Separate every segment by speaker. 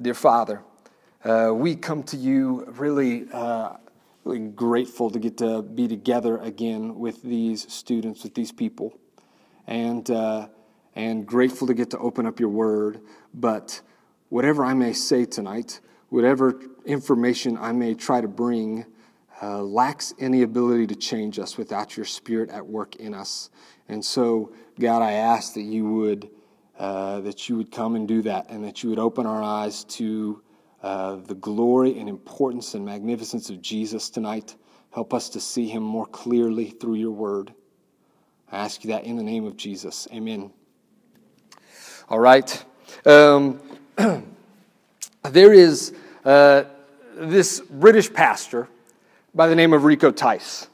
Speaker 1: dear Father, uh, we come to you really, uh, really grateful to get to be together again with these students, with these people, and, uh, and grateful to get to open up your word. But whatever I may say tonight, whatever information I may try to bring, uh, lacks any ability to change us without your spirit at work in us. And so, God, I ask that you would. Uh, that you would come and do that, and that you would open our eyes to uh, the glory and importance and magnificence of Jesus tonight. Help us to see him more clearly through your word. I ask you that in the name of Jesus. Amen. All right. Um, there is uh, this British pastor by the name of Rico Tice,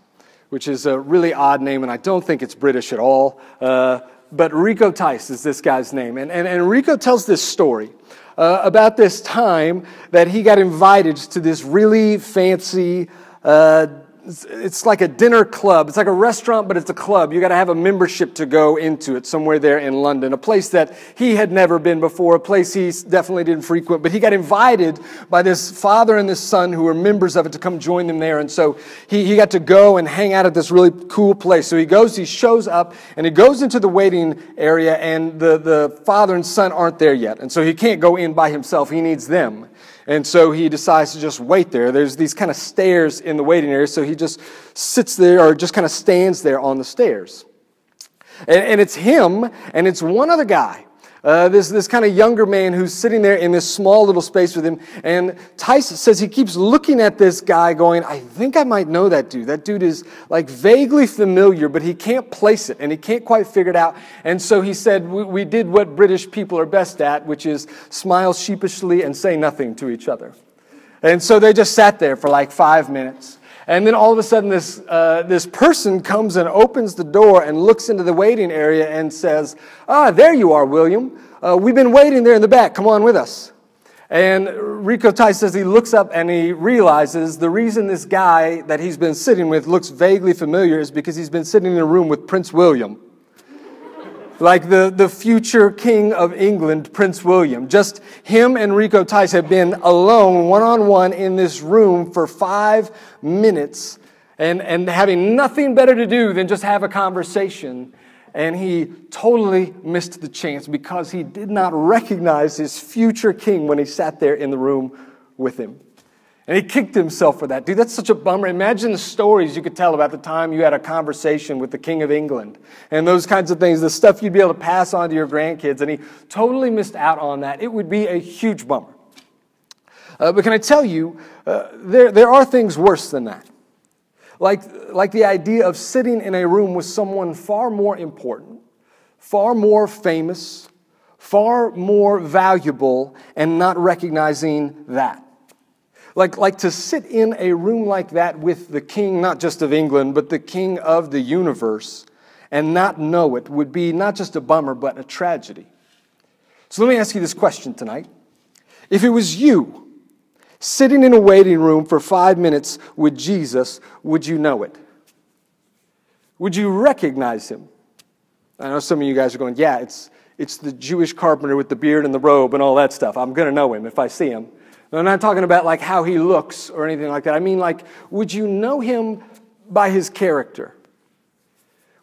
Speaker 1: which is a really odd name, and I don't think it's British at all. Uh, but Rico Tice is this guy's name. And, and, and Rico tells this story uh, about this time that he got invited to this really fancy uh, it's like a dinner club. It's like a restaurant, but it's a club. You got to have a membership to go into it somewhere there in London, a place that he had never been before, a place he definitely didn't frequent. But he got invited by this father and this son who were members of it to come join them there. And so he, he got to go and hang out at this really cool place. So he goes, he shows up, and he goes into the waiting area, and the, the father and son aren't there yet. And so he can't go in by himself. He needs them. And so he decides to just wait there. There's these kind of stairs in the waiting area, so he just sits there or just kind of stands there on the stairs. And, and it's him and it's one other guy uh, this, this kind of younger man who's sitting there in this small little space with him. And Tice says he keeps looking at this guy going, I think I might know that dude. That dude is like vaguely familiar, but he can't place it and he can't quite figure it out. And so he said, we, we did what British people are best at, which is smile sheepishly and say nothing to each other. And so they just sat there for like five minutes. And then all of a sudden, this, uh, this person comes and opens the door and looks into the waiting area and says, Ah, there you are, William. Uh, we've been waiting there in the back. Come on with us. And Rico Tice says he looks up and he realizes the reason this guy that he's been sitting with looks vaguely familiar is because he's been sitting in a room with Prince William like the, the future king of England, Prince William. Just him and Rico Tice have been alone, one on one, in this room for five minutes and, and having nothing better to do than just have a conversation. And he totally missed the chance because he did not recognize his future king when he sat there in the room with him. And he kicked himself for that. Dude, that's such a bummer. Imagine the stories you could tell about the time you had a conversation with the King of England and those kinds of things, the stuff you'd be able to pass on to your grandkids. And he totally missed out on that. It would be a huge bummer. Uh, but can I tell you, uh, there, there are things worse than that. Like, like the idea of sitting in a room with someone far more important, far more famous, far more valuable, and not recognizing that. Like, like to sit in a room like that with the king, not just of England, but the king of the universe, and not know it would be not just a bummer, but a tragedy. So let me ask you this question tonight. If it was you sitting in a waiting room for five minutes with Jesus, would you know it? Would you recognize him? I know some of you guys are going, yeah, it's, it's the Jewish carpenter with the beard and the robe and all that stuff. I'm going to know him if I see him. I'm not talking about like how he looks or anything like that. I mean, like, would you know him by his character?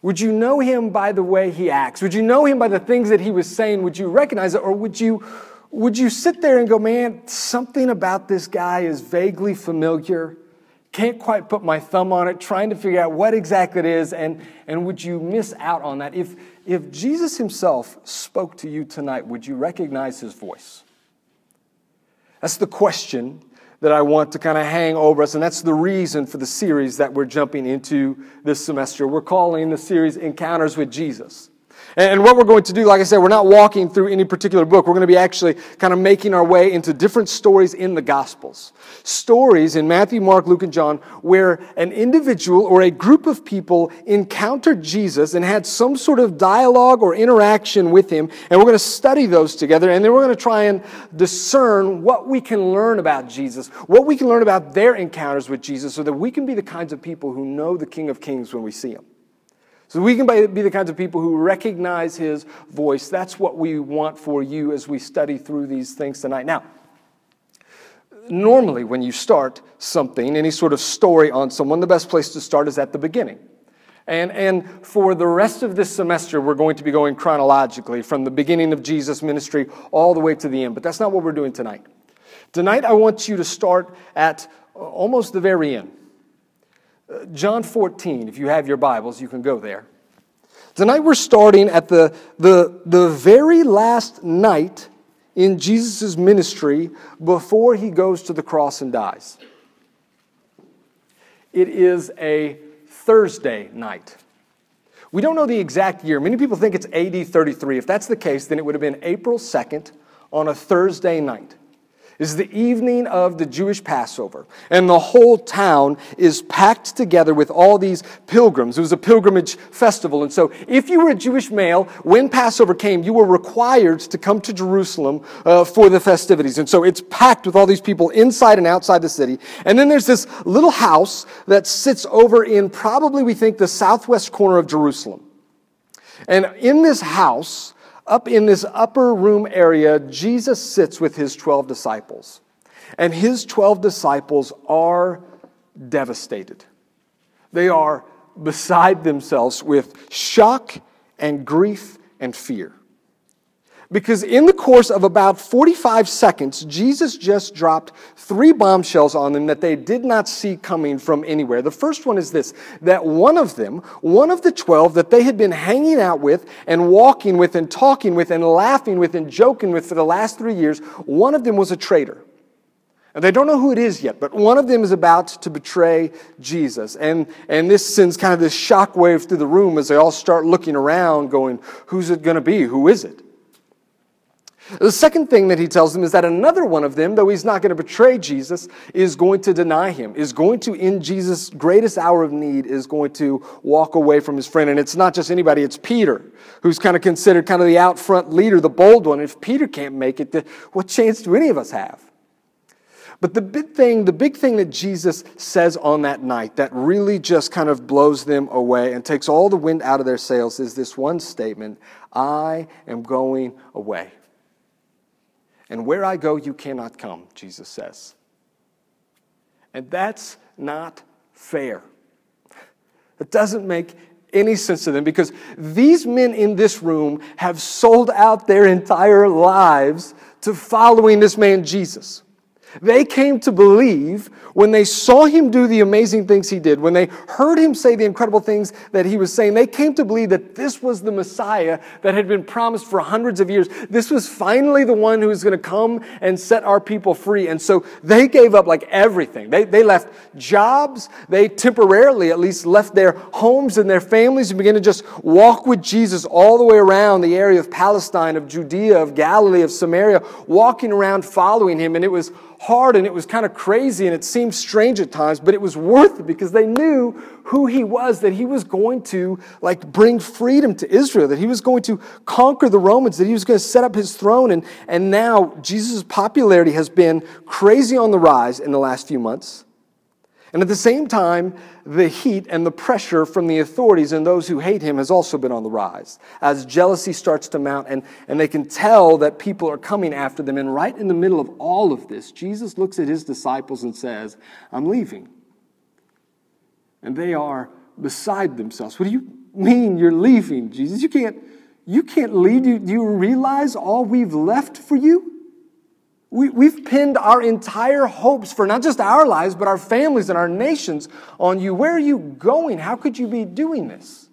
Speaker 1: Would you know him by the way he acts? Would you know him by the things that he was saying? Would you recognize it? Or would you, would you sit there and go, man, something about this guy is vaguely familiar? Can't quite put my thumb on it, trying to figure out what exactly it is. And, and would you miss out on that? If, if Jesus himself spoke to you tonight, would you recognize his voice? That's the question that I want to kind of hang over us, and that's the reason for the series that we're jumping into this semester. We're calling the series Encounters with Jesus. And what we're going to do, like I said, we're not walking through any particular book. We're going to be actually kind of making our way into different stories in the Gospels. Stories in Matthew, Mark, Luke, and John where an individual or a group of people encountered Jesus and had some sort of dialogue or interaction with him. And we're going to study those together. And then we're going to try and discern what we can learn about Jesus, what we can learn about their encounters with Jesus, so that we can be the kinds of people who know the King of Kings when we see him. So we can be the kinds of people who recognize his voice. That's what we want for you as we study through these things tonight. Now, normally, when you start something, any sort of story on someone, the best place to start is at the beginning. And, and for the rest of this semester, we're going to be going chronologically from the beginning of Jesus' ministry all the way to the end. But that's not what we're doing tonight. Tonight, I want you to start at uh, almost the very end. John 14, if you have your Bibles, you can go there. Tonight, we're starting at the, the, the very last night in Jesus' ministry before he goes to the cross and dies. It is a Thursday night. We don't know the exact year. Many people think it's AD 33. If that's the case, then it would have been April 2nd on a Thursday night is the evening of the Jewish Passover. And the whole town is packed together with all these pilgrims. It was a pilgrimage festival. And so, if you were a Jewish male, when Passover came, you were required to come to Jerusalem uh, for the festivities. And so, it's packed with all these people inside and outside the city. And then there's this little house that sits over in probably, we think, the southwest corner of Jerusalem. And in this house, up in this upper room area, Jesus sits with his 12 disciples. And his 12 disciples are devastated. They are beside themselves with shock and grief and fear. Because in the course of about 45 seconds, Jesus just dropped three bombshells on them that they did not see coming from anywhere. The first one is this that one of them, one of the 12 that they had been hanging out with and walking with and talking with and laughing with and joking with for the last three years, one of them was a traitor. And they don't know who it is yet, but one of them is about to betray Jesus. And, and this sends kind of this shockwave through the room as they all start looking around, going, Who's it going to be? Who is it? The second thing that he tells them is that another one of them, though he's not going to betray Jesus, is going to deny him, is going to, in Jesus' greatest hour of need, is going to walk away from his friend. And it's not just anybody, it's Peter, who's kind of considered kind of the out front leader, the bold one. If Peter can't make it, what chance do any of us have? But the big thing, the big thing that Jesus says on that night that really just kind of blows them away and takes all the wind out of their sails is this one statement I am going away. And where I go, you cannot come, Jesus says. And that's not fair. It doesn't make any sense to them because these men in this room have sold out their entire lives to following this man, Jesus. They came to believe when they saw him do the amazing things he did, when they heard him say the incredible things that he was saying, they came to believe that this was the Messiah that had been promised for hundreds of years. This was finally the one who was going to come and set our people free. And so they gave up like everything. They, they left jobs. They temporarily at least left their homes and their families and began to just walk with Jesus all the way around the area of Palestine, of Judea, of Galilee, of Samaria, walking around following him. And it was hard and it was kind of crazy and it seemed strange at times, but it was worth it because they knew who he was, that he was going to like bring freedom to Israel, that he was going to conquer the Romans, that he was going to set up his throne. And, and now Jesus' popularity has been crazy on the rise in the last few months. And at the same time, the heat and the pressure from the authorities and those who hate him has also been on the rise as jealousy starts to mount and, and they can tell that people are coming after them. And right in the middle of all of this, Jesus looks at his disciples and says, I'm leaving. And they are beside themselves. What do you mean you're leaving, Jesus? You can't, you can't leave. Do you, do you realize all we've left for you? We, we've pinned our entire hopes for not just our lives, but our families and our nations on you. Where are you going? How could you be doing this?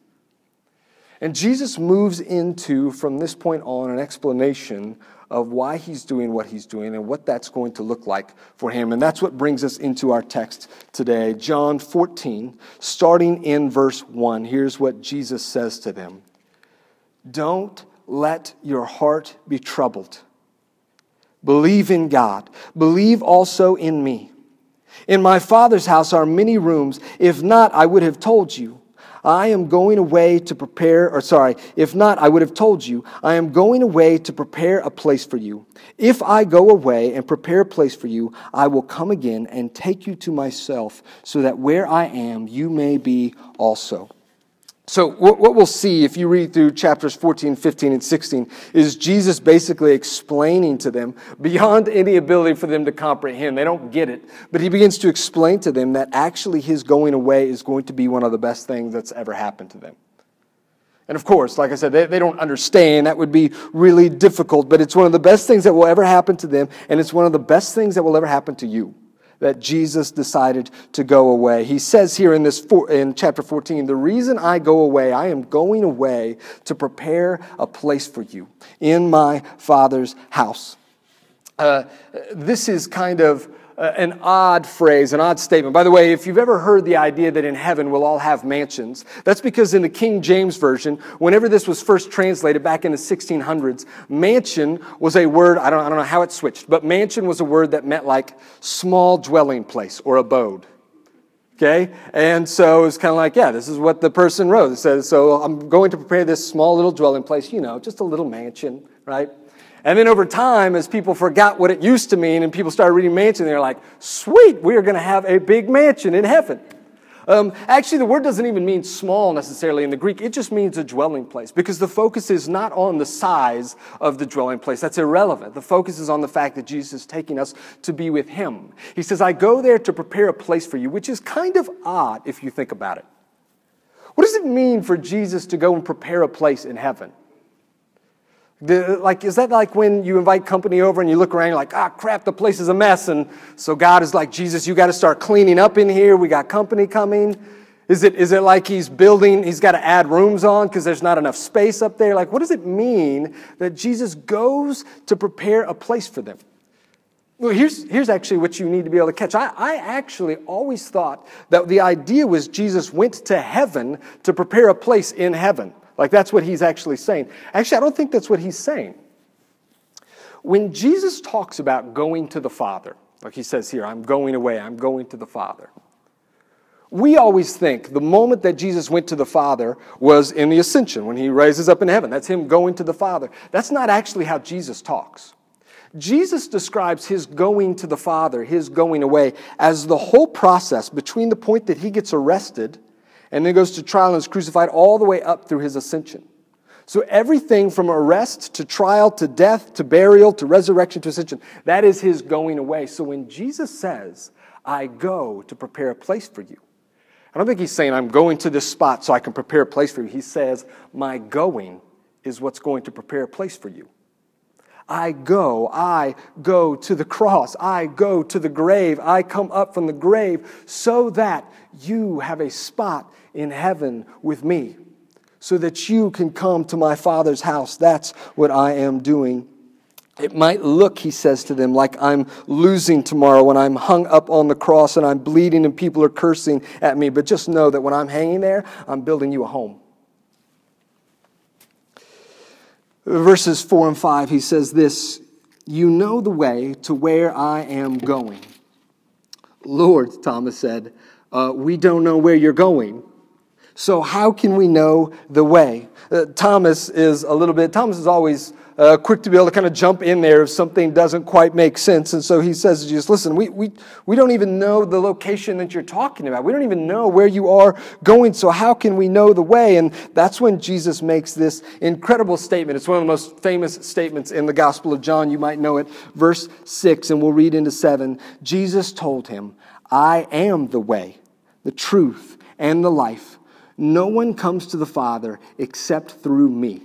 Speaker 1: And Jesus moves into, from this point on, an explanation of why he's doing what he's doing and what that's going to look like for him. And that's what brings us into our text today. John 14, starting in verse 1. Here's what Jesus says to them Don't let your heart be troubled. Believe in God. Believe also in me. In my Father's house are many rooms. If not, I would have told you. I am going away to prepare, or sorry, if not, I would have told you. I am going away to prepare a place for you. If I go away and prepare a place for you, I will come again and take you to myself, so that where I am, you may be also. So, what we'll see if you read through chapters 14, 15, and 16 is Jesus basically explaining to them beyond any ability for them to comprehend. They don't get it. But he begins to explain to them that actually his going away is going to be one of the best things that's ever happened to them. And of course, like I said, they, they don't understand. That would be really difficult. But it's one of the best things that will ever happen to them. And it's one of the best things that will ever happen to you that Jesus decided to go away. He says here in this four, in chapter 14, the reason I go away, I am going away to prepare a place for you in my Father's house. Uh, this is kind of Uh, an odd phrase, an odd statement. By the way, if you've ever heard the idea that in heaven we'll all have mansions, that's because in the King James Version, whenever this was first translated back in the 1600s, mansion was a word, I don't, I don't know how it switched, but mansion was a word that meant like small dwelling place or abode. Okay? And so it's kind of like, yeah, this is what the person wrote. It says, so I'm going to prepare this small little dwelling place, you know, just a little mansion, right? And then over time, as people forgot what it used to mean and people started reading mansion, they're like, sweet, we are going to have a big mansion in heaven. Um, actually, the word doesn't even mean small necessarily in the Greek. It just means a dwelling place because the focus is not on the size of the dwelling place. That's irrelevant. The focus is on the fact that Jesus is taking us to be with Him. He says, I go there to prepare a place for you, which is kind of odd if you think about it. What does it mean for Jesus to go and prepare a place in heaven? Like, is that like when you invite company over and you look around, you're like, ah, crap, the place is a mess. And so God is like, Jesus, you got to start cleaning up in here. We got company coming. Is it, is it like he's building, he's got to add rooms on because there's not enough space up there? Like, what does it mean that Jesus goes to prepare a place for them? Well, here's, here's actually what you need to be able to catch. I, I actually always thought that the idea was Jesus went to heaven to prepare a place in heaven. Like that's what he's actually saying. Actually, I don't think that's what he's saying. When Jesus talks about going to the Father, like he says here, I'm going away, I'm going to the Father. We always think the moment that Jesus went to the Father was in the ascension, when he raises up in heaven. That's him going to the Father. That's not actually how Jesus talks. Jesus describes his going to the Father, his going away, as the whole process between the point that he gets arrested and then goes to trial and is crucified all the way up through his ascension. So everything from arrest to trial to death to burial to resurrection to ascension, that is his going away. So when Jesus says, I go to prepare a place for you, I don't think he's saying, I'm going to this spot so I can prepare a place for you. He says, My going is what's going to prepare a place for you. I go, I go to the cross, I go to the grave, I come up from the grave so that you have a spot in heaven with me, so that you can come to my Father's house. That's what I am doing. It might look, he says to them, like I'm losing tomorrow when I'm hung up on the cross and I'm bleeding and people are cursing at me, but just know that when I'm hanging there, I'm building you a home. Verses 4 and 5, he says this You know the way to where I am going. Lord, Thomas said, uh, We don't know where you're going. So, how can we know the way? Uh, Thomas is a little bit, Thomas is always uh, quick to be able to kind of jump in there if something doesn't quite make sense. And so he says to Jesus, listen, we, we, we don't even know the location that you're talking about. We don't even know where you are going. So how can we know the way? And that's when Jesus makes this incredible statement. It's one of the most famous statements in the Gospel of John. You might know it. Verse 6, and we'll read into 7. Jesus told him, I am the way, the truth, and the life. No one comes to the Father except through me.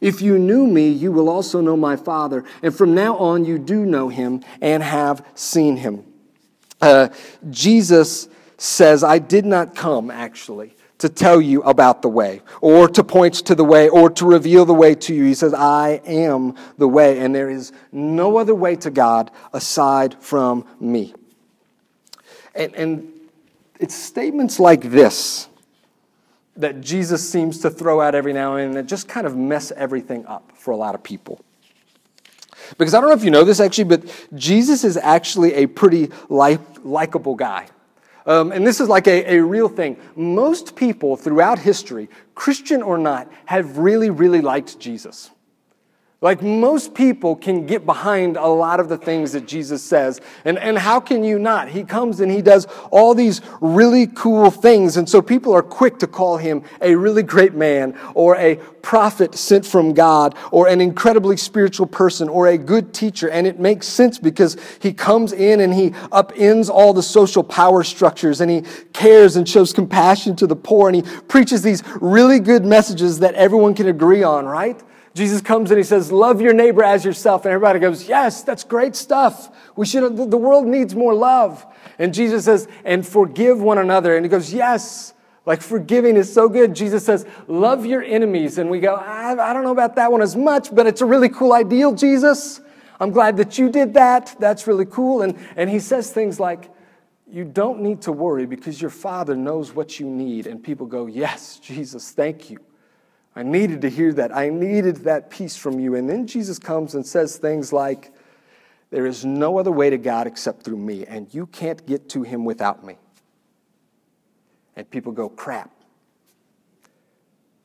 Speaker 1: If you knew me, you will also know my Father. And from now on, you do know him and have seen him. Uh, Jesus says, I did not come, actually, to tell you about the way, or to point to the way, or to reveal the way to you. He says, I am the way, and there is no other way to God aside from me. And, and it's statements like this that Jesus seems to throw out every now and then that just kind of mess everything up for a lot of people. Because I don't know if you know this actually, but Jesus is actually a pretty like, likable guy. Um, and this is like a, a real thing. Most people throughout history, Christian or not, have really, really liked Jesus. Like most people can get behind a lot of the things that Jesus says. And, and how can you not? He comes and he does all these really cool things. And so people are quick to call him a really great man or a prophet sent from God or an incredibly spiritual person or a good teacher. And it makes sense because he comes in and he upends all the social power structures and he cares and shows compassion to the poor and he preaches these really good messages that everyone can agree on, right? Jesus comes and he says, Love your neighbor as yourself. And everybody goes, Yes, that's great stuff. We should, the world needs more love. And Jesus says, And forgive one another. And he goes, Yes, like forgiving is so good. Jesus says, Love your enemies. And we go, I, I don't know about that one as much, but it's a really cool ideal, Jesus. I'm glad that you did that. That's really cool. And, and he says things like, You don't need to worry because your Father knows what you need. And people go, Yes, Jesus, thank you. I needed to hear that. I needed that peace from you. And then Jesus comes and says things like, There is no other way to God except through me, and you can't get to him without me. And people go, Crap.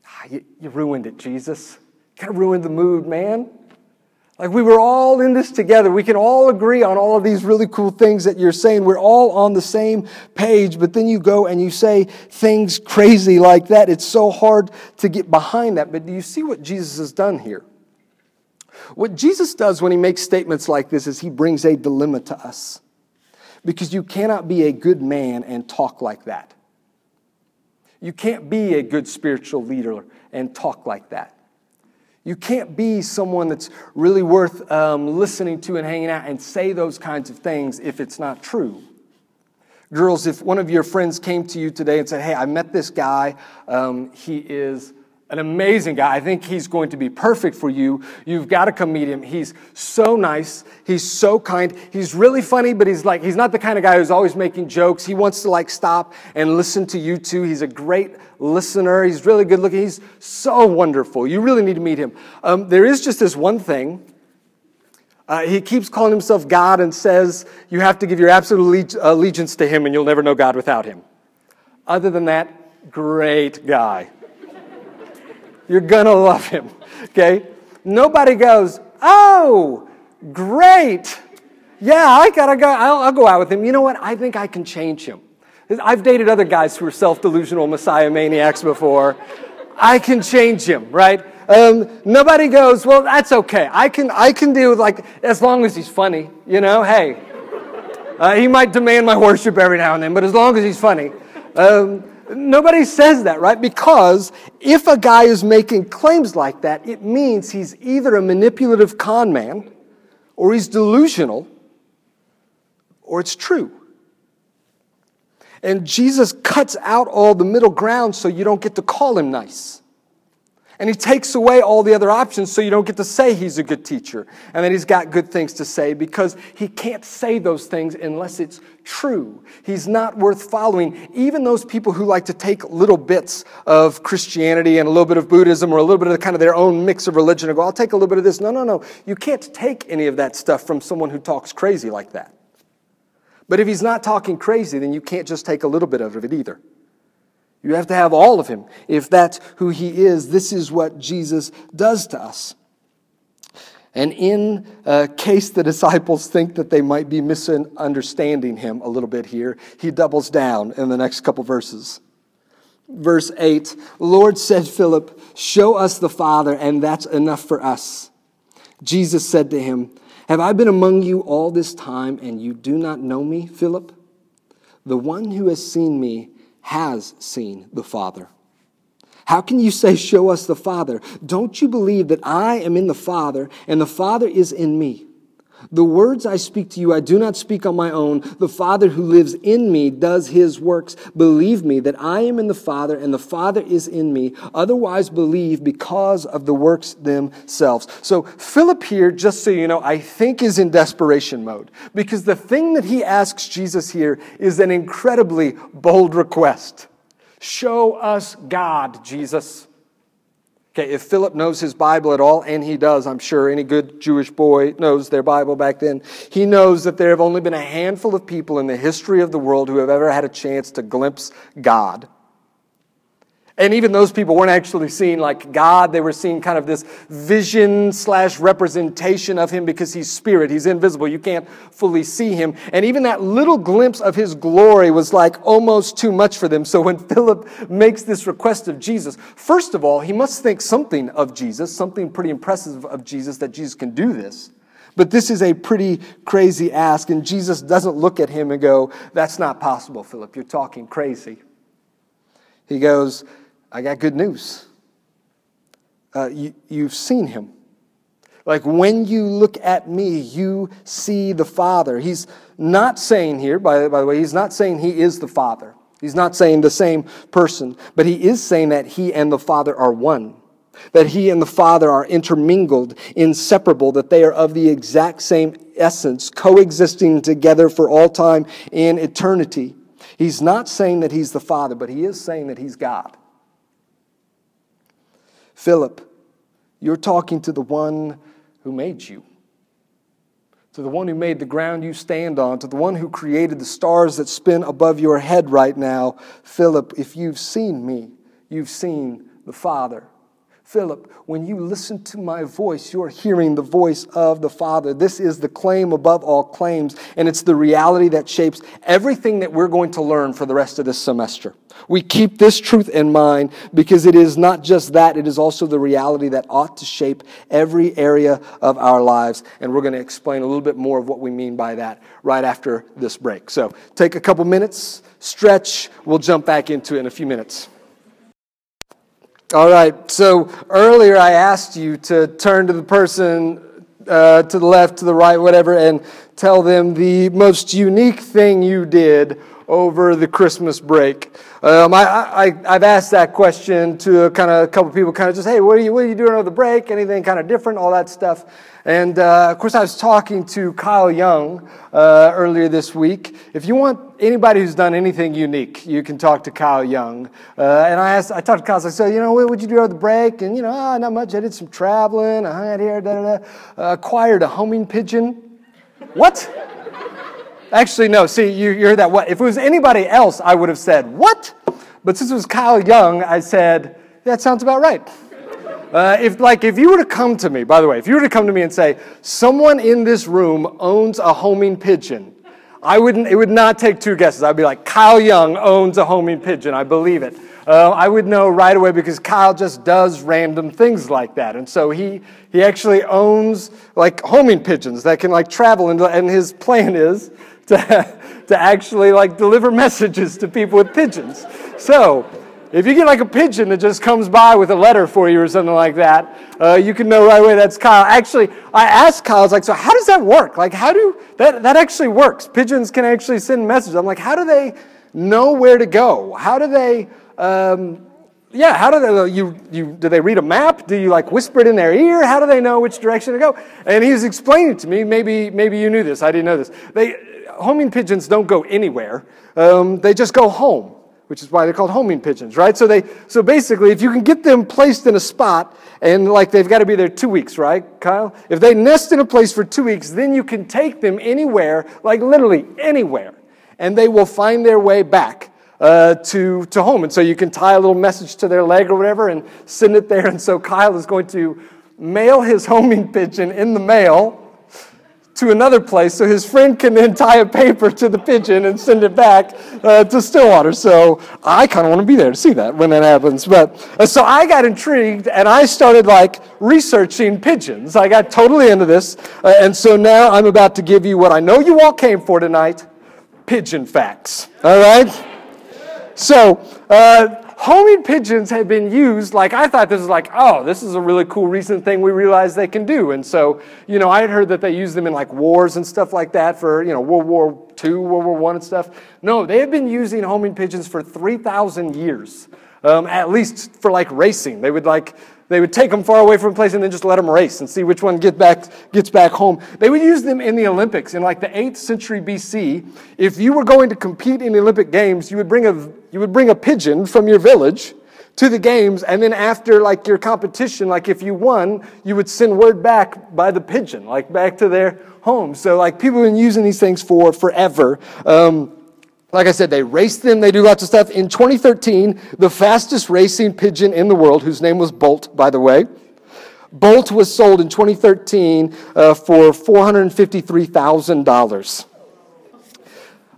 Speaker 1: Ah, you, you ruined it, Jesus. Kind of ruined the mood, man. Like we were all in this together. We can all agree on all of these really cool things that you're saying. We're all on the same page, but then you go and you say things crazy like that. It's so hard to get behind that. But do you see what Jesus has done here? What Jesus does when he makes statements like this is he brings a dilemma to us. Because you cannot be a good man and talk like that. You can't be a good spiritual leader and talk like that. You can't be someone that's really worth um, listening to and hanging out and say those kinds of things if it's not true. Girls, if one of your friends came to you today and said, Hey, I met this guy, um, he is an amazing guy. I think he's going to be perfect for you. You've got to come meet him. He's so nice. He's so kind. He's really funny, but he's like, he's not the kind of guy who's always making jokes. He wants to like stop and listen to you too. He's a great listener. He's really good looking. He's so wonderful. You really need to meet him. Um, there is just this one thing. Uh, he keeps calling himself God and says you have to give your absolute allegiance to him and you'll never know God without him. Other than that, great guy. You're going to love him. Okay? Nobody goes, oh, great. Yeah, I gotta go. I'll, I'll, go out with him. You know what? I think I can change him. I've dated other guys who are self delusional messiah maniacs before. I can change him, right? Um, nobody goes, well, that's okay. I can, I can deal with like, as long as he's funny, you know, hey. Uh, he might demand my worship every now and then, but as long as he's funny. Um, Nobody says that, right? Because if a guy is making claims like that, it means he's either a manipulative con man, or he's delusional, or it's true. And Jesus cuts out all the middle ground so you don't get to call him nice. And he takes away all the other options so you don't get to say he's a good teacher and that he's got good things to say because he can't say those things unless it's true. He's not worth following. Even those people who like to take little bits of Christianity and a little bit of Buddhism or a little bit of kind of their own mix of religion and go, I'll take a little bit of this. No, no, no. You can't take any of that stuff from someone who talks crazy like that. But if he's not talking crazy, then you can't just take a little bit of it either. You have to have all of him. If that's who he is, this is what Jesus does to us. And in uh, case the disciples think that they might be misunderstanding him a little bit here, he doubles down in the next couple verses. Verse 8 Lord said, Philip, show us the Father, and that's enough for us. Jesus said to him, Have I been among you all this time, and you do not know me, Philip? The one who has seen me has seen the Father. How can you say, Show us the Father? Don't you believe that I am in the Father and the Father is in me? The words I speak to you, I do not speak on my own. The Father who lives in me does his works. Believe me that I am in the Father and the Father is in me. Otherwise, believe because of the works themselves. So, Philip here, just so you know, I think is in desperation mode because the thing that he asks Jesus here is an incredibly bold request Show us God, Jesus. Okay, if Philip knows his Bible at all, and he does, I'm sure any good Jewish boy knows their Bible back then, he knows that there have only been a handful of people in the history of the world who have ever had a chance to glimpse God. And even those people weren't actually seeing like God. They were seeing kind of this vision slash representation of him because he's spirit. He's invisible. You can't fully see him. And even that little glimpse of his glory was like almost too much for them. So when Philip makes this request of Jesus, first of all, he must think something of Jesus, something pretty impressive of Jesus that Jesus can do this. But this is a pretty crazy ask. And Jesus doesn't look at him and go, That's not possible, Philip. You're talking crazy. He goes, I got good news. Uh, you, you've seen him. Like when you look at me, you see the Father. He's not saying here, by, by the way, he's not saying he is the Father. He's not saying the same person, but he is saying that he and the Father are one. That he and the Father are intermingled, inseparable, that they are of the exact same essence, coexisting together for all time in eternity. He's not saying that he's the Father, but he is saying that he's God. Philip, you're talking to the one who made you, to the one who made the ground you stand on, to the one who created the stars that spin above your head right now. Philip, if you've seen me, you've seen the Father. Philip, when you listen to my voice, you're hearing the voice of the Father. This is the claim above all claims, and it's the reality that shapes everything that we're going to learn for the rest of this semester. We keep this truth in mind because it is not just that, it is also the reality that ought to shape every area of our lives. And we're going to explain a little bit more of what we mean by that right after this break. So take a couple minutes, stretch, we'll jump back into it in a few minutes. All right, so earlier I asked you to turn to the person uh, to the left, to the right, whatever, and tell them the most unique thing you did over the Christmas break. Um, I, I, I've asked that question to kind of a couple people, kind of just, hey, what are you, what are you doing over the break? Anything kind of different? All that stuff. And uh, of course, I was talking to Kyle Young uh, earlier this week. If you want anybody who's done anything unique, you can talk to Kyle Young. Uh, and I asked, I talked to Kyle. I said, you know, what would you do over the break? And you know, oh, not much. I did some traveling. I hung out here. Da da da. Uh, acquired a homing pigeon. What? Actually, no. See, you, heard that. What? If it was anybody else, I would have said what. But since it was Kyle Young, I said that sounds about right. Uh, if, like, if you were to come to me, by the way, if you were to come to me and say, someone in this room owns a homing pigeon, I wouldn't, it would not take two guesses. I'd be like, Kyle Young owns a homing pigeon. I believe it. Uh, I would know right away because Kyle just does random things like that. And so he, he actually owns like homing pigeons that can like travel. And, and his plan is to, to actually like deliver messages to people with pigeons. So if you get like a pigeon that just comes by with a letter for you or something like that, uh, you can know right away that's Kyle. Actually, I asked Kyle, I was like, so how does that work? Like, how do that, that actually works? Pigeons can actually send messages. I'm like, how do they know where to go? How do they, um, yeah, how do they, you, you, do they read a map? Do you like whisper it in their ear? How do they know which direction to go? And he was explaining to me, maybe, maybe you knew this, I didn't know this. They, homing pigeons don't go anywhere. Um, they just go home which is why they're called homing pigeons, right? So they, so basically, if you can get them placed in a spot, and like they've got to be there two weeks, right, Kyle? If they nest in a place for two weeks, then you can take them anywhere, like literally anywhere, and they will find their way back. Uh, to, to home. And so you can tie a little message to their leg or whatever and send it there. And so Kyle is going to mail his homing pigeon in the mail to another place so his friend can then tie a paper to the pigeon and send it back uh, to Stillwater. So I kind of want to be there to see that when that happens. But uh, so I got intrigued and I started like researching pigeons. I got totally into this. Uh, and so now I'm about to give you what I know you all came for tonight pigeon facts. All right? So, uh, homing pigeons have been used like i thought this was like oh this is a really cool recent thing we realized they can do. And so you know i had heard that they use them in like wars and stuff like that for you know world war ii world war one and stuff. No they have been using homing pigeons for 3000 years um, at least for like racing. They would like they would take them far away from a place and then just let them race and see which one get back, gets back home. They would use them in the Olympics in like the 8th century BC. If you were going to compete in the Olympic Games, you would bring a, you would bring a pigeon from your village to the games and then after like your competition like if you won you would send word back by the pigeon like back to their home so like people have been using these things for forever um, Like I said, they race them, they do lots of stuff. In 2013, the fastest racing pigeon in the world, whose name was Bolt, by the way, Bolt was sold in 2013 uh, for $453,000.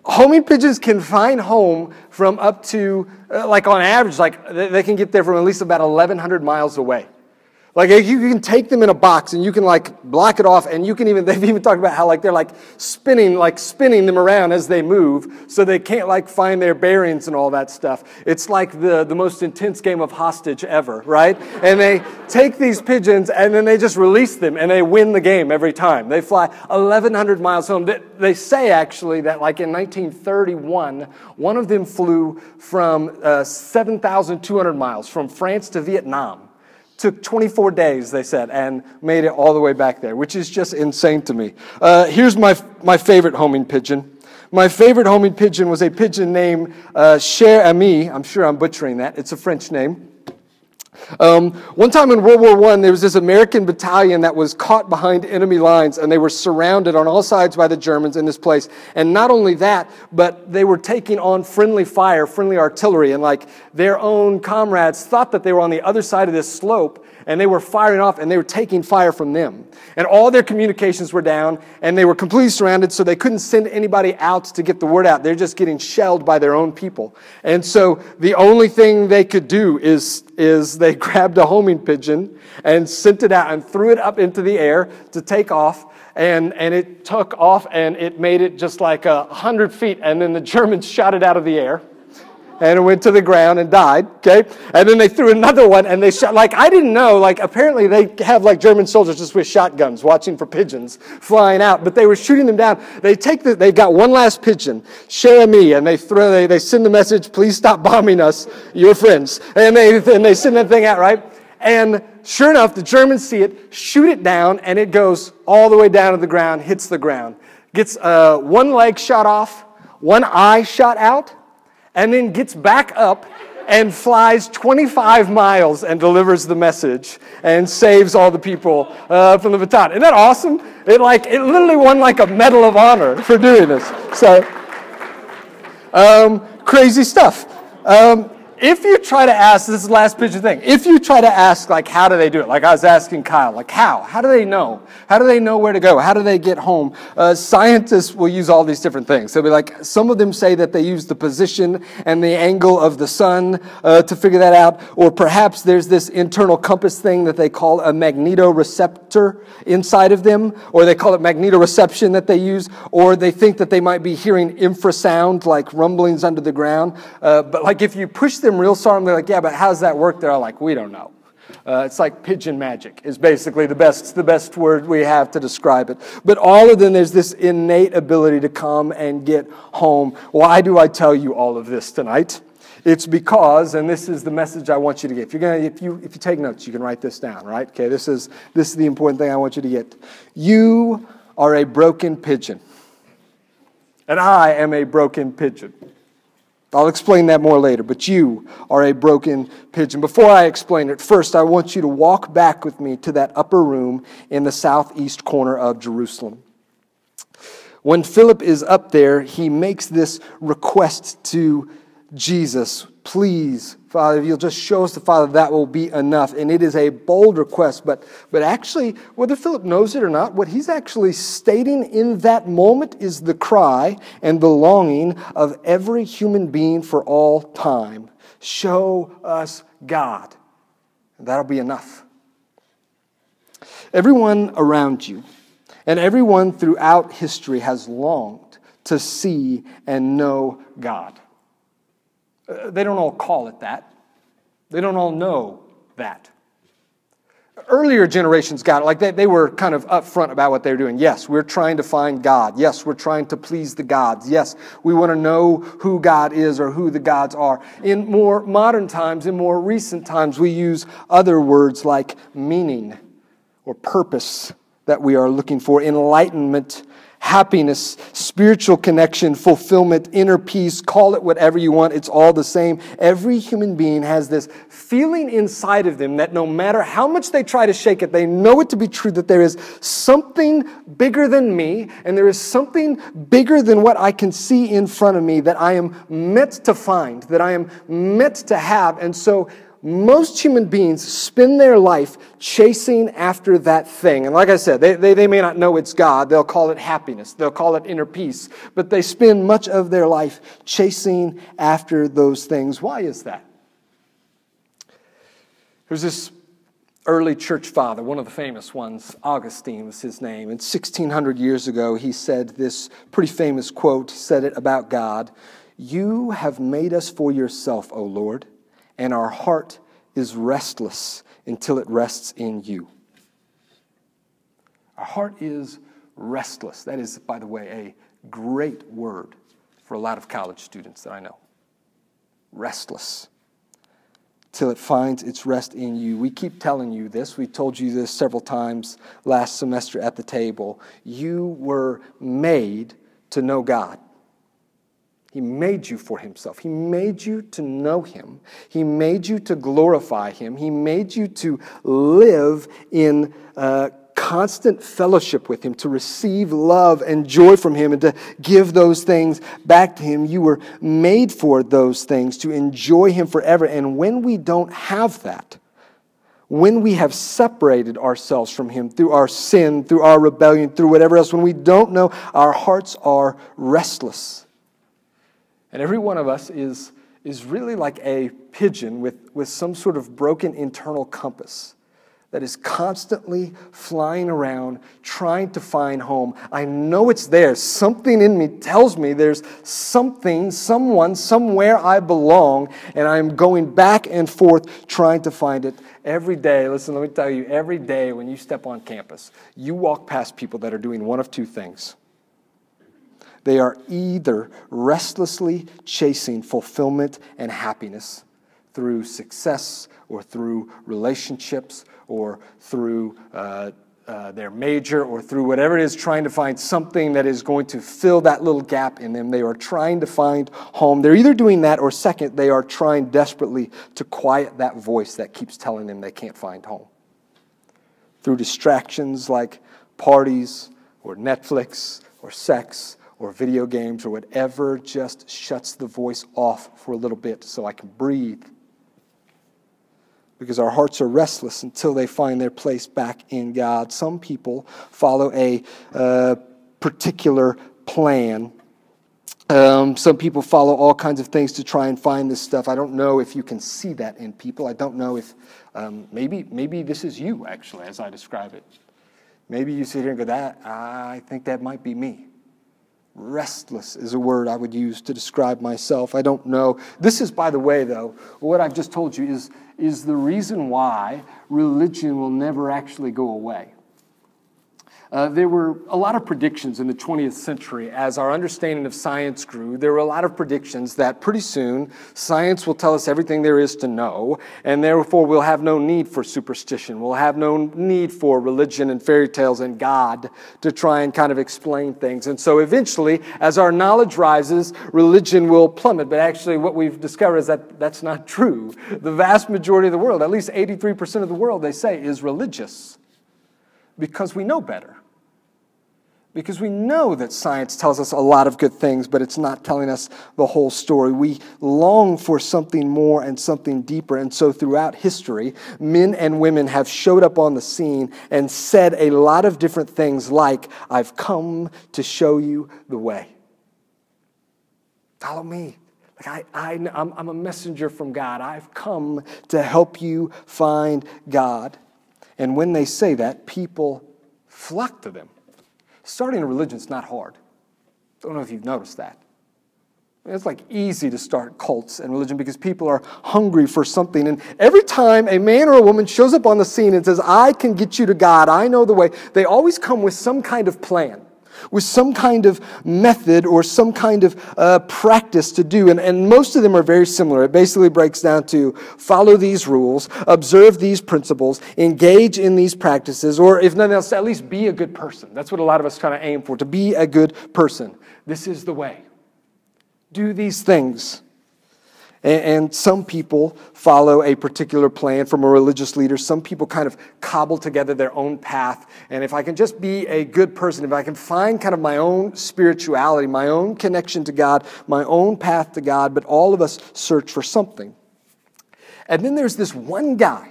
Speaker 1: Homing pigeons can find home from up to, uh, like on average, like they, they can get there from at least about 1,100 miles away. Like you can take them in a box and you can like block it off and you can even, they've even talked about how like they're like spinning, like spinning them around as they move so they can't like find their bearings and all that stuff. It's like the, the most intense game of hostage ever, right? And they take these pigeons and then they just release them and they win the game every time. They fly 1,100 miles home. They, say actually that like in 1931, one of them flew from uh, 7,200 miles from France to Vietnam. Took 24 days, they said, and made it all the way back there, which is just insane to me. Uh, here's my, my favorite homing pigeon. My favorite homing pigeon was a pigeon named uh, Cher Ami. I'm sure I'm butchering that. It's a French name. Um, one time in World War I, there was this American battalion that was caught behind enemy lines, and they were surrounded on all sides by the Germans in this place. And not only that, but they were taking on friendly fire, friendly artillery, and like their own comrades thought that they were on the other side of this slope, and they were firing off and they were taking fire from them. And all their communications were down and they were completely surrounded, so they couldn't send anybody out to get the word out. They're just getting shelled by their own people. And so the only thing they could do is, is they grabbed a homing pigeon and sent it out and threw it up into the air to take off and, and it took off and it made it just like a hundred feet and then the Germans shot it out of the air and it went to the ground and died. Okay, and then they threw another one and they shot. Like I didn't know. Like apparently they have like German soldiers just with shotguns watching for pigeons flying out, but they were shooting them down. They take the. They got one last pigeon, Cher Ami, and they throw. They, they send the message, please stop bombing us, your friends, and they and they send that thing out right. And sure enough, the Germans see it, shoot it down, and it goes all the way down to the ground, hits the ground, gets uh, one leg shot off, one eye shot out and then gets back up and flies 25 miles and delivers the message and saves all the people uh, from the baton. Isn't that awesome? It like it literally won like a medal of honor for doing this. So um, crazy stuff. Um, if you try to ask, this is the last pigeon thing, if you try to ask, like, how do they do it? Like I was asking Kyle, like, how? How do they know? How do they know where to go? How do they get home? Uh, scientists will use all these different things. They'll be like, some of them say that they use the position and the angle of the sun uh, to figure that out. Or perhaps there's this internal compass thing that they call a magnetoreceptor inside of them. Or they call it magnetoreception that they use. Or they think that they might be hearing infrasound, like rumblings under the ground. Uh, but like if you push them real sorry. They're like, yeah, but how does that work? They're like, we don't know. Uh, it's like pigeon magic is basically the best, the best word we have to describe it. But all of them, there's this innate ability to come and get home. Why do I tell you all of this tonight? It's because, and this is the message I want you to get. If you're gonna, if you if you take notes, you can write this down, right? Okay, this is this is the important thing I want you to get. You are a broken pigeon. And I am a broken pigeon. I'll explain that more later, but you are a broken pigeon. Before I explain it, first I want you to walk back with me to that upper room in the southeast corner of Jerusalem. When Philip is up there, he makes this request to Jesus please, Father, if you'll just show us the Father, that will be enough. And it is a bold request, but, but actually, whether Philip knows it or not, what he's actually stating in that moment is the cry and the longing of every human being for all time. Show us God. That'll be enough. Everyone around you and everyone throughout history has longed to see and know God. Uh, they don't all call it that. They don't all know that. Earlier generations got it. Like they, they were kind of upfront about what they were doing. Yes, we're trying to find God. Yes, we're trying to please the gods. Yes, we want to know who God is or who the gods are. In more modern times, in more recent times, we use other words like meaning or purpose that we are looking for, enlightenment happiness, spiritual connection, fulfillment, inner peace, call it whatever you want, it's all the same. Every human being has this feeling inside of them that no matter how much they try to shake it, they know it to be true that there is something bigger than me and there is something bigger than what I can see in front of me that I am meant to find, that I am meant to have. And so most human beings spend their life chasing after that thing. And like I said, they, they, they, may not know it's God. They'll call it happiness. They'll call it inner peace. But they spend much of their life chasing after those things. Why is that? There's this early church father, one of the famous ones, Augustine was his name. And 1600 years ago, he said this pretty famous quote. Said it about God You have made us for yourself, O Lord and our heart is restless until it rests in you. Our heart is restless. That is, by the way, a great word for a lot of college students that I know. Restless till it finds its rest in you. We keep telling you this. We told you this several times last semester at the table. You were made to know God. He made you for Himself. He made you to know Him. He made you to glorify Him. He made you to live in uh, constant fellowship with Him, to receive love and joy from Him, and to give those things back to Him. You were made for those things, to enjoy Him forever. And when we don't have that, when we have separated ourselves from Him through our sin, through our rebellion, through whatever else, when we don't know, our hearts are restless. And every one of us is, is really like a pigeon with, with some sort of broken internal compass that is constantly flying around trying to find home. I know it's there. Something in me tells me there's something, someone, somewhere I belong, and I'm going back and forth trying to find it every day. Listen, let me tell you, every day when you step on campus, you walk past people that are doing one of two things. They are either restlessly chasing fulfillment and happiness through success or through relationships or through uh, uh, their major or through whatever it is, trying to find something that is going to fill that little gap in them. They are trying to find home. They're either doing that or, second, they are trying desperately to quiet that voice that keeps telling them they can't find home. Through distractions like parties or Netflix or sex or video games or whatever just shuts the voice off for a little bit so I can breathe. Because our hearts are restless until they find their place back in God. Some people follow a uh, particular plan. Um, some people follow all kinds of things to try and find this stuff. I don't know if you can see that in people. I don't know if um, maybe maybe this is you actually, as I describe it. Maybe you sit here and go, "That I think that might be me." Restless is a word I would use to describe myself. I don't know. This is, by the way, though, what I've just told you is, is the reason why religion will never actually go away. Uh, there were a lot of predictions in the 20th century as our understanding of science grew. There were a lot of predictions that pretty soon science will tell us everything there is to know, and therefore we'll have no need for superstition. We'll have no need for religion and fairy tales and God to try and kind of explain things. And so eventually, as our knowledge rises, religion will plummet. But actually, what we've discovered is that that's not true. The vast majority of the world, at least 83% of the world, they say, is religious because we know better. Because we know that science tells us a lot of good things, but it's not telling us the whole story. We long for something more and something deeper. And so throughout history, men and women have showed up on the scene and said a lot of different things like, I've come to show you the way. Follow me. Like I, I, I'm, I'm a messenger from God. I've come to help you find God. And when they say that, people flock to them. Starting a religion is not hard. I don't know if you've noticed that. It's like easy to start cults and religion because people are hungry for something. And every time a man or a woman shows up on the scene and says, I can get you to God, I know the way, they always come with some kind of plan. With some kind of method or some kind of uh, practice to do. And, and most of them are very similar. It basically breaks down to follow these rules, observe these principles, engage in these practices, or if nothing else, at least be a good person. That's what a lot of us kind of aim for, to be a good person. This is the way. Do these things. And, some people follow a particular plan from a religious leader. Some people kind of cobble together their own path. And if I can just be a good person, if I can find kind of my own spirituality, my own connection to God, my own path to God, but all of us search for something. And then there's this one guy.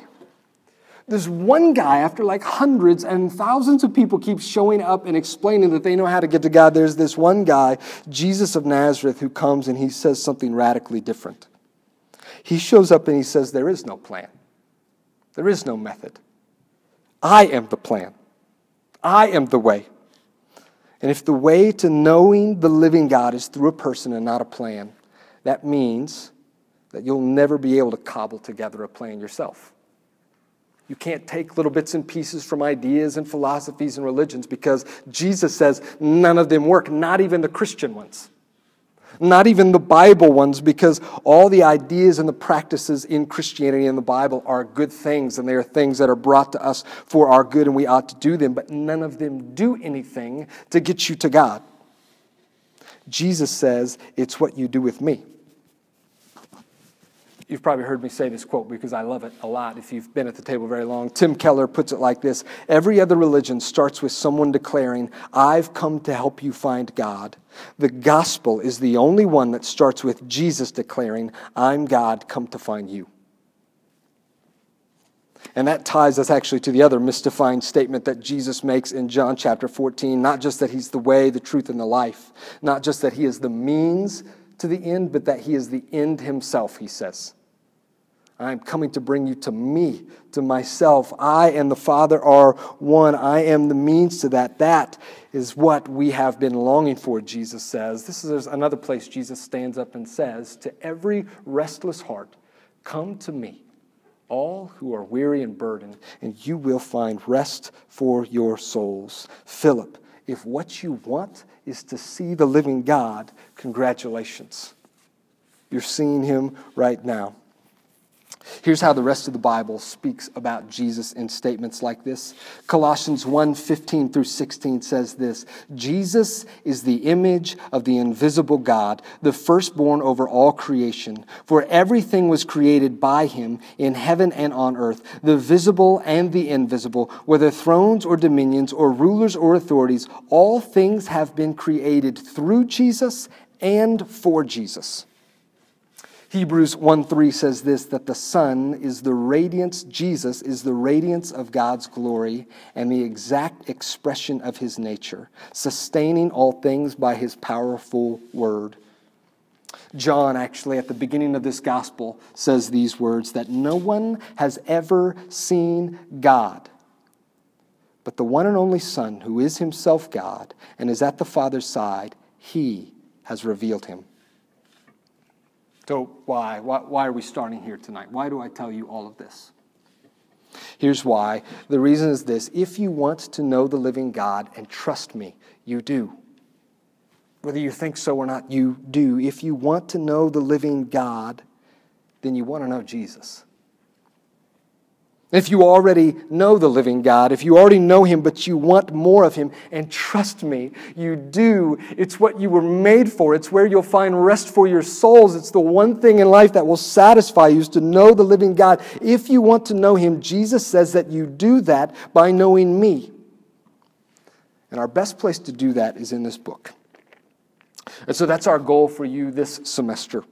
Speaker 1: This one guy, after like hundreds and thousands of people keep showing up and explaining that they know how to get to God, there's this one guy, Jesus of Nazareth, who comes and he says something radically different. He shows up and he says, There is no plan, there is no method. I am the plan, I am the way. And if the way to knowing the living God is through a person and not a plan, that means that you'll never be able to cobble together a plan yourself. You can't take little bits and pieces from ideas and philosophies and religions because Jesus says none of them work, not even the Christian ones not even the Bible ones, because all the ideas and the practices in Christianity and the Bible are good things, and they are things that are brought to us for our good, and we ought to do them, but none of them do anything to get you to God. Jesus says, It's what you do with me. You've probably heard me say this quote because I love it a lot if you've been at the table very long. Tim Keller puts it like this Every other religion starts with someone declaring, I've come to help you find God. The gospel is the only one that starts with Jesus declaring, I'm God, come to find you. And that ties us actually to the other mystifying statement that Jesus makes in John chapter 14 not just that he's the way, the truth, and the life, not just that he is the means to the end, but that he is the end himself, he says. I am coming to bring you to me, to myself. I and the Father are one. I am the means to that. That is what we have been longing for, Jesus says. This is another place Jesus stands up and says to every restless heart, Come to me, all who are weary and burdened, and you will find rest for your souls. Philip, if what you want is to see the living God, congratulations. You're seeing him right now. Here's how the rest of the Bible speaks about Jesus in statements like this. Colossians 1 15 through 16 says this Jesus is the image of the invisible God, the firstborn over all creation. For everything was created by him in heaven and on earth, the visible and the invisible, whether thrones or dominions or rulers or authorities, all things have been created through Jesus and for Jesus. Hebrews 1 3 says this that the Son is the radiance, Jesus is the radiance of God's glory and the exact expression of his nature, sustaining all things by his powerful word. John, actually, at the beginning of this gospel, says these words that no one has ever seen God, but the one and only Son, who is himself God and is at the Father's side, he has revealed him. So, why? why? Why are we starting here tonight? Why do I tell you all of this? Here's why. The reason is this if you want to know the living God, and trust me, you do. Whether you think so or not, you do. If you want to know the living God, then you want to know Jesus. If you already know the living God, if you already know Him, but you want more of Him, and trust me, you do. It's what you were made for. It's where you'll find rest for your souls. It's the one thing in life that will satisfy you is to know the living God. If you want to know Him, Jesus says that you do that by knowing me. And our best place to do that is in this book. And so that's our goal for you this semester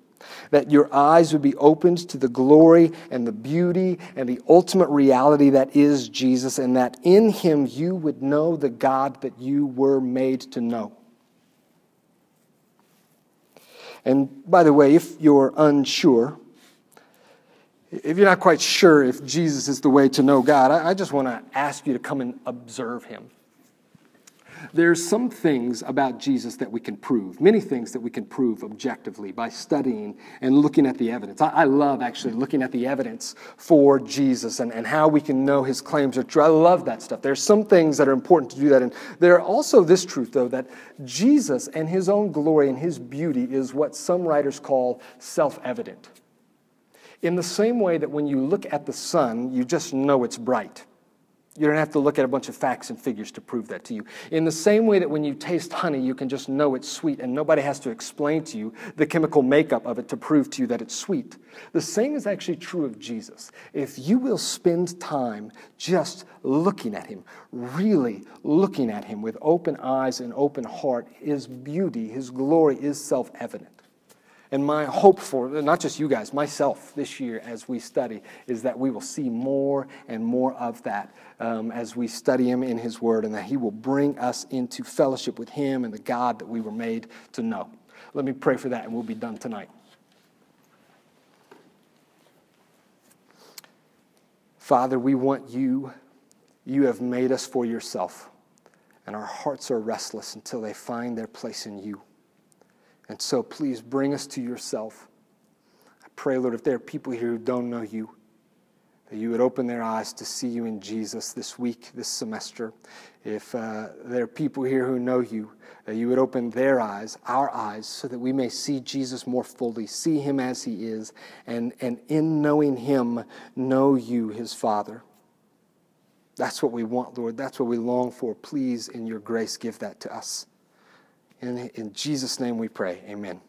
Speaker 1: that your eyes would be opened to the glory and the beauty and the ultimate reality that is Jesus, and that in him you would know the God that you were made to know. And by the way, if you're unsure, if you're not quite sure if Jesus is the way to know God, I, just want to ask you to come and observe him. There's some things about Jesus that we can prove, many things that we can prove objectively by studying and looking at the evidence. I, I love actually looking at the evidence for Jesus and, and how we can know his claims are true. I love that stuff. There's some things that are important to do that. And there are also this truth, though, that Jesus and his own glory and his beauty is what some writers call self evident. In the same way that when you look at the sun, you just know it's bright. You don't have to look at a bunch of facts and figures to prove that to you. In the same way that when you taste honey, you can just know it's sweet and nobody has to explain to you the chemical makeup of it to prove to you that it's sweet. The same is actually true of Jesus. If you will spend time just looking at him, really looking at him with open eyes and open heart, his beauty, his glory is self evident. And my hope for, not just you guys, myself this year as we study, is that we will see more and more of that um, as we study Him in His Word, and that He will bring us into fellowship with Him and the God that we were made to know. Let me pray for that, and we'll be done tonight. Father, we want you. You have made us for yourself, and our hearts are restless until they find their place in you. And so please bring us to yourself. I pray, Lord, if there are people here who don't know you, that you would open their eyes to see you in Jesus this week, this semester. If uh, there are people here who know you, that you would open their eyes, our eyes, so that we may see Jesus more fully, see him as he is, and, and in knowing him, know you, his Father. That's what we want, Lord. That's what we long for. Please, in your grace, give that to us. In, in Jesus' name we pray. Amen.